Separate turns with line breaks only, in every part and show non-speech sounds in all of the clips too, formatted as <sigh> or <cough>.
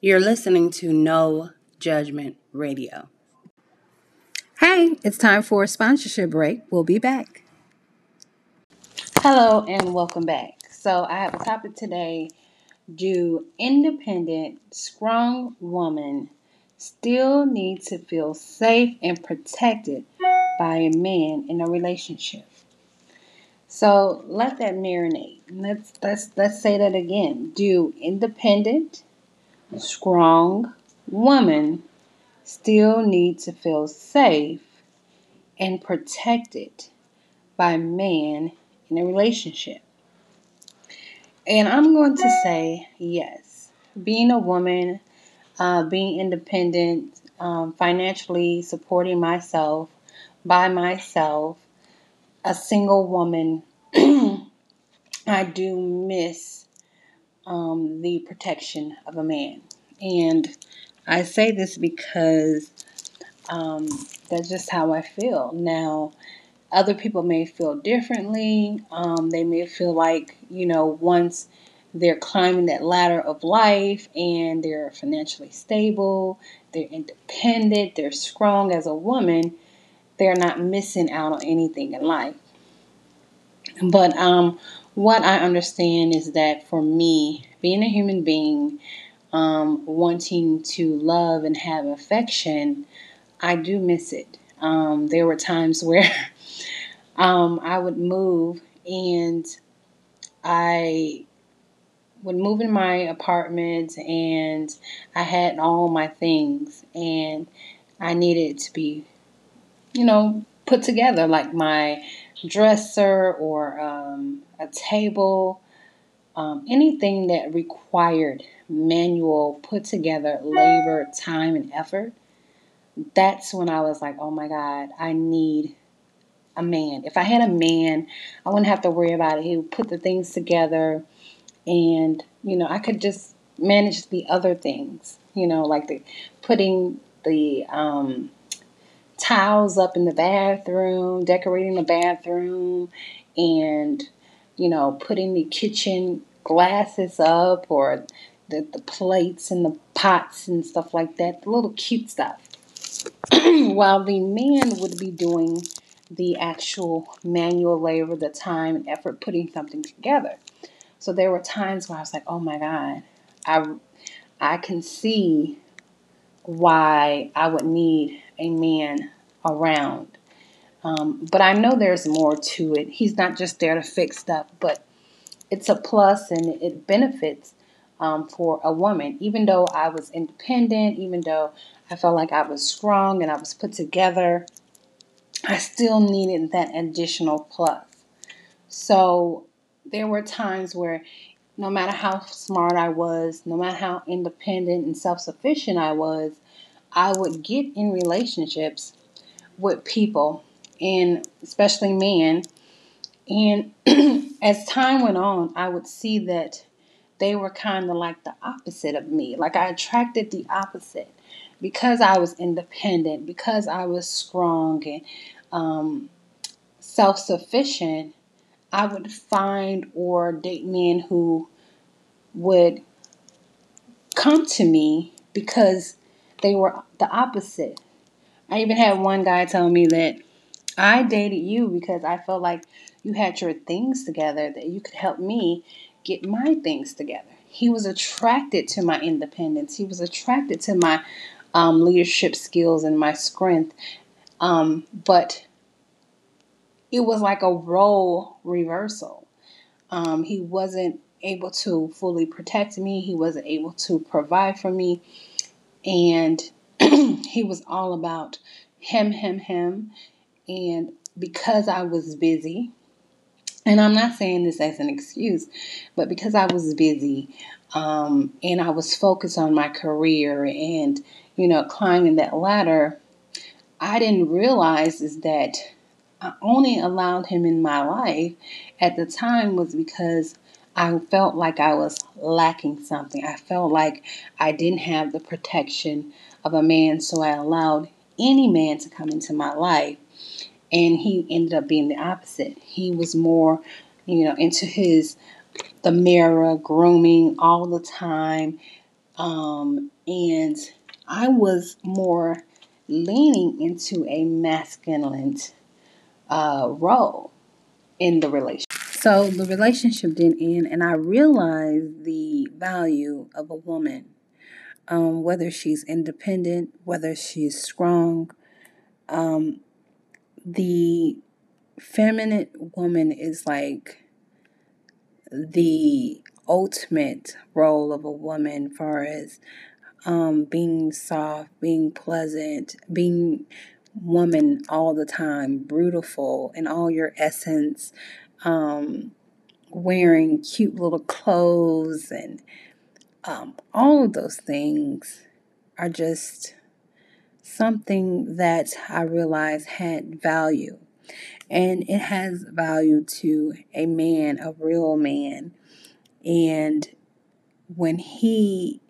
You're listening to No Judgment Radio.
Hey, it's time for a sponsorship break. We'll be back.
Hello, and welcome back. So, I have a topic today Do independent, strong women still need to feel safe and protected by a man in a relationship? So let that marinate. Let's let's let's say that again. Do independent, strong women still need to feel safe and protected by man in a relationship? And I'm going to say yes. Being a woman, uh, being independent, um, financially supporting myself by myself, a single woman, <clears throat> I do miss um, the protection of a man. And I say this because um, that's just how I feel. Now, other people may feel differently. Um, they may feel like, you know, once they're climbing that ladder of life and they're financially stable, they're independent, they're strong as a woman, they're not missing out on anything in life. But um, what I understand is that for me, being a human being, um, wanting to love and have affection, I do miss it. Um, there were times <laughs> where um, I would move and I would move in my apartment and I had all my things and I needed to be, you know, put together like my dresser or um, a table, um, anything that required manual, put together labor, time, and effort. That's when I was like, oh my God, I need a man. If I had a man, I wouldn't have to worry about it. He would put the things together and, you know, I could just manage the other things, you know, like the putting the um, tiles up in the bathroom, decorating the bathroom, and you know, putting the kitchen glasses up or the, the plates and the pots and stuff like that, the little cute stuff. <clears throat> While the man would be doing the actual manual labor, the time and effort putting something together. So there were times where I was like, oh my God, I, I can see why I would need a man around. Um, but I know there's more to it. He's not just there to fix stuff, but it's a plus and it benefits um, for a woman. Even though I was independent, even though I felt like I was strong and I was put together, I still needed that additional plus. So there were times where no matter how smart I was, no matter how independent and self sufficient I was, I would get in relationships with people, and especially men. And <clears throat> as time went on, I would see that they were kind of like the opposite of me. Like I attracted the opposite because I was independent, because I was strong and um, self sufficient. I would find or date men who would come to me because they were the opposite. I even had one guy tell me that I dated you because I felt like you had your things together, that you could help me get my things together. He was attracted to my independence. He was attracted to my um, leadership skills and my strength. Um, but it was like a role reversal. Um, he wasn't able to fully protect me, he wasn't able to provide for me. And <clears throat> he was all about him, him, him. And because I was busy, and I'm not saying this as an excuse, but because I was busy um, and I was focused on my career and, you know, climbing that ladder, I didn't realize is that I only allowed him in my life at the time was because I felt like I was lacking something. I felt like I didn't have the protection of a man, so I allowed any man to come into my life. And he ended up being the opposite. He was more, you know, into his the mirror, grooming all the time, Um, and I was more leaning into a masculine uh, role in the relationship. So the relationship didn't end, and I realized the value of a woman, um, whether she's independent, whether she's strong. Um, the feminine woman is like the ultimate role of a woman, far as um, being soft, being pleasant, being woman all the time, beautiful in all your essence, um, wearing cute little clothes, and um, all of those things are just something that I realized had value. And it has value to a man, a real man. And when he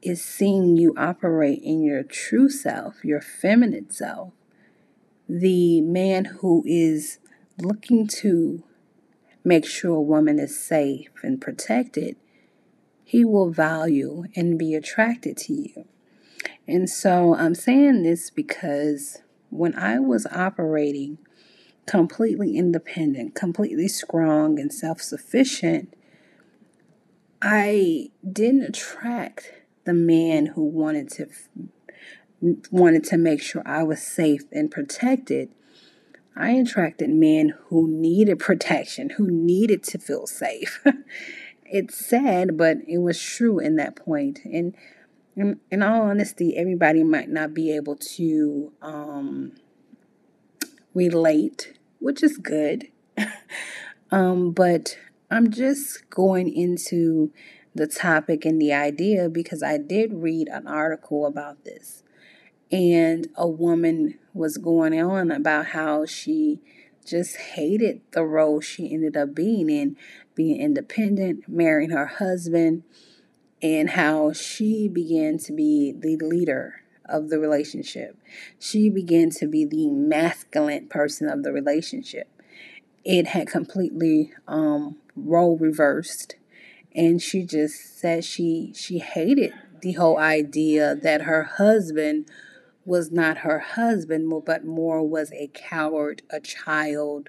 is seeing you operate in your true self, your feminine self, the man who is looking to make sure a woman is safe and protected, he will value and be attracted to you. And so I'm saying this because when I was operating completely independent, completely strong, and self sufficient, I didn't attract the man who wanted to wanted to make sure I was safe and protected. I attracted men who needed <laughs> protection, who needed to feel safe. <laughs> it's sad, but it was true in that point. And in, in all honesty, everybody might not be able to um, relate, which is good. <laughs> um, but I'm just going into the topic and the idea because I did read an article about this and a woman was going on about how she just hated the role she ended up being in, being independent, marrying her husband, and how she began to be the leader of the relationship. She began to be the masculine person of the relationship. It had completely um, role reversed, and she just said she she hated the whole idea that her husband was not her husband, but more was a coward, a child,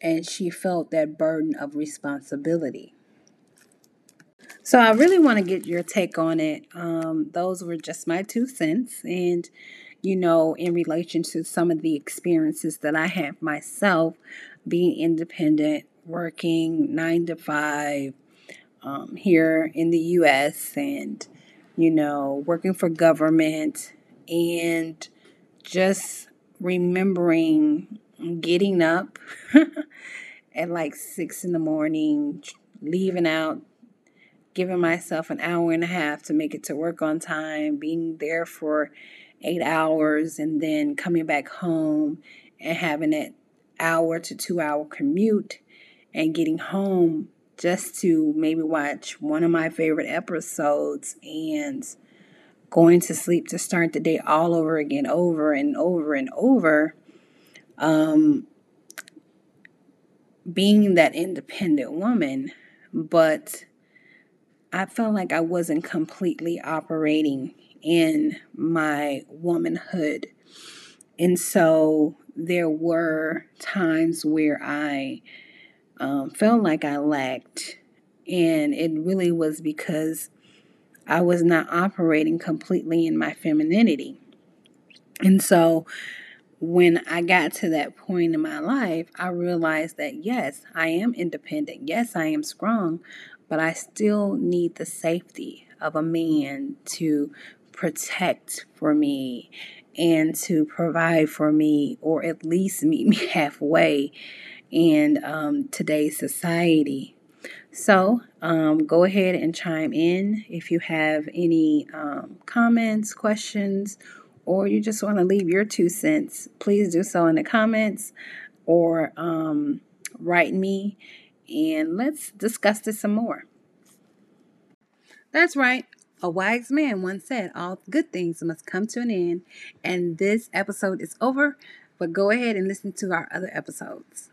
and she felt that burden of responsibility. So I really want to get your take on it. Um, those were just my two cents, and you know, in relation to some of the experiences that I have myself, being independent, working nine to five um, here in the U.S., and you know, working for government and just remembering getting up <laughs> at like six in the morning, leaving out, giving myself an hour and a half to make it to work on time, being there for eight hours, and then coming back home and having that hour to two hour commute and getting home just to maybe watch one of my favorite episodes and going to sleep to start the day all over again, over and over and over. Um, being that independent woman, but I felt like I wasn't completely operating in my womanhood. And so there were times where I um, felt like I lacked. And it really was because I was not operating completely in my femininity. And so when I got to that point in my life, I realized that yes, I am independent. Yes, I am strong, but I still need the safety of a man to protect for me and to provide for me, or at least meet me <laughs> halfway in um, today's society. So um, go ahead and chime in if you have any um, comments, questions, or you just want to leave your two cents. Please do so in the comments or um, write me and let's discuss this some more. That's right. A wise man once said, All good things must come to an end. And this episode is over, but go ahead and listen to our other episodes.